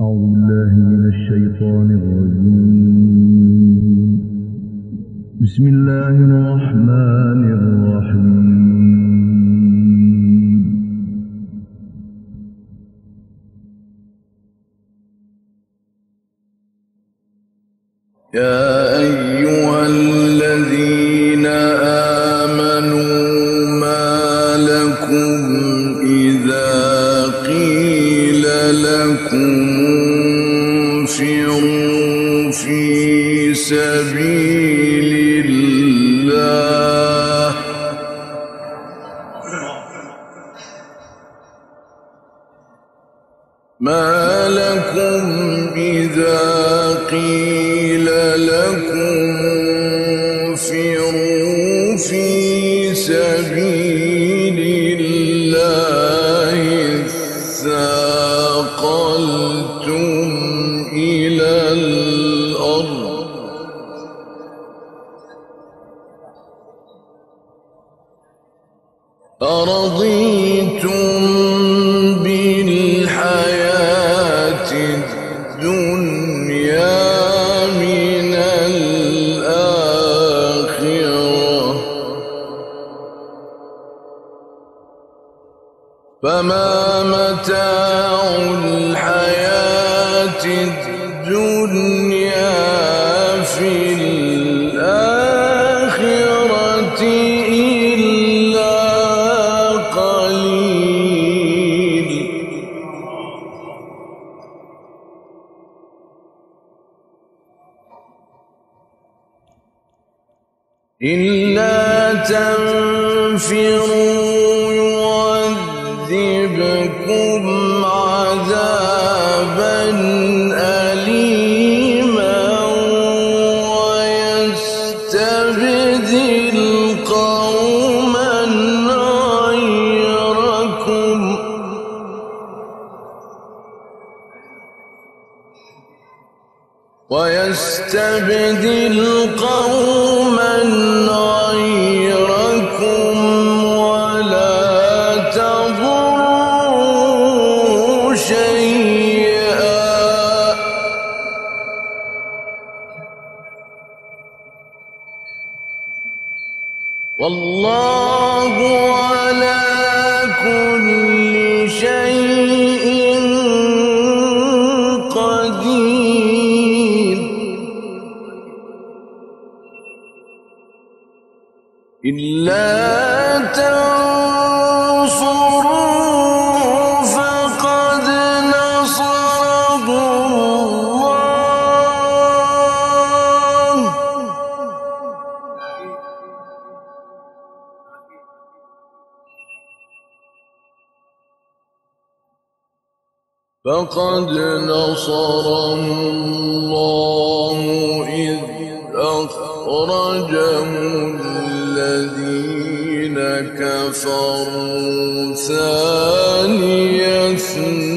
أعوذ بالله من الشيطان الرجيم. بسم الله الرحمن الرحيم. يا أيها الذين آمنوا ما لكم إذا قيل لكم ما لكم إذا قيل لكم انفروا في سبيل الله اثاقلتم فما متاع الحياة الدنيا في الآخرة إلا قليل. إلا تنفروا يعذبكم عذابا أليما ويستبدل قوما غيركم. ويستبدل قوما غيركم. إلا تنصروا فقد نصره الله. فقد نصره الله إذ أخرجه الذين كفروا ثاني اثنين.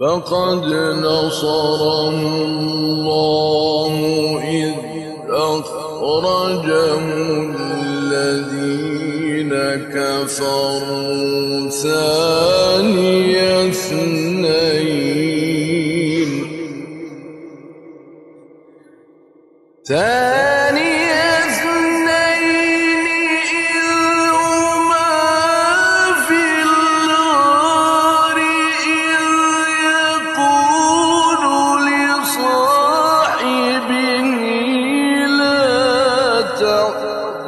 فقد نصره الله إذ أخرجه الذين كفروا ثاني اثنين. ثاني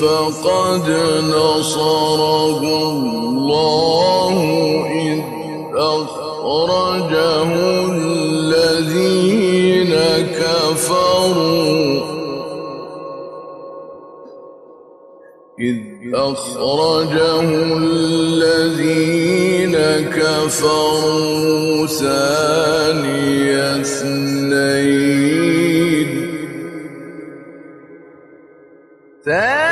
فقد نصره الله إذ أخرجه الذين كفروا إذ أخرجه الذين كفروا ثاني اثنين ثاني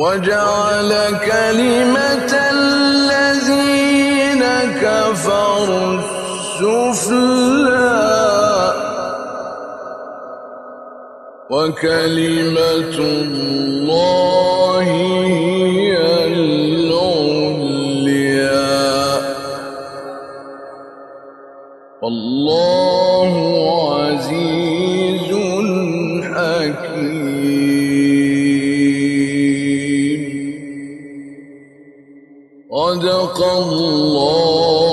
وجعل كلمة الذين كفروا السفلى. وكلمة الله هي العليا. والله عزيز حكيم. صدق الله.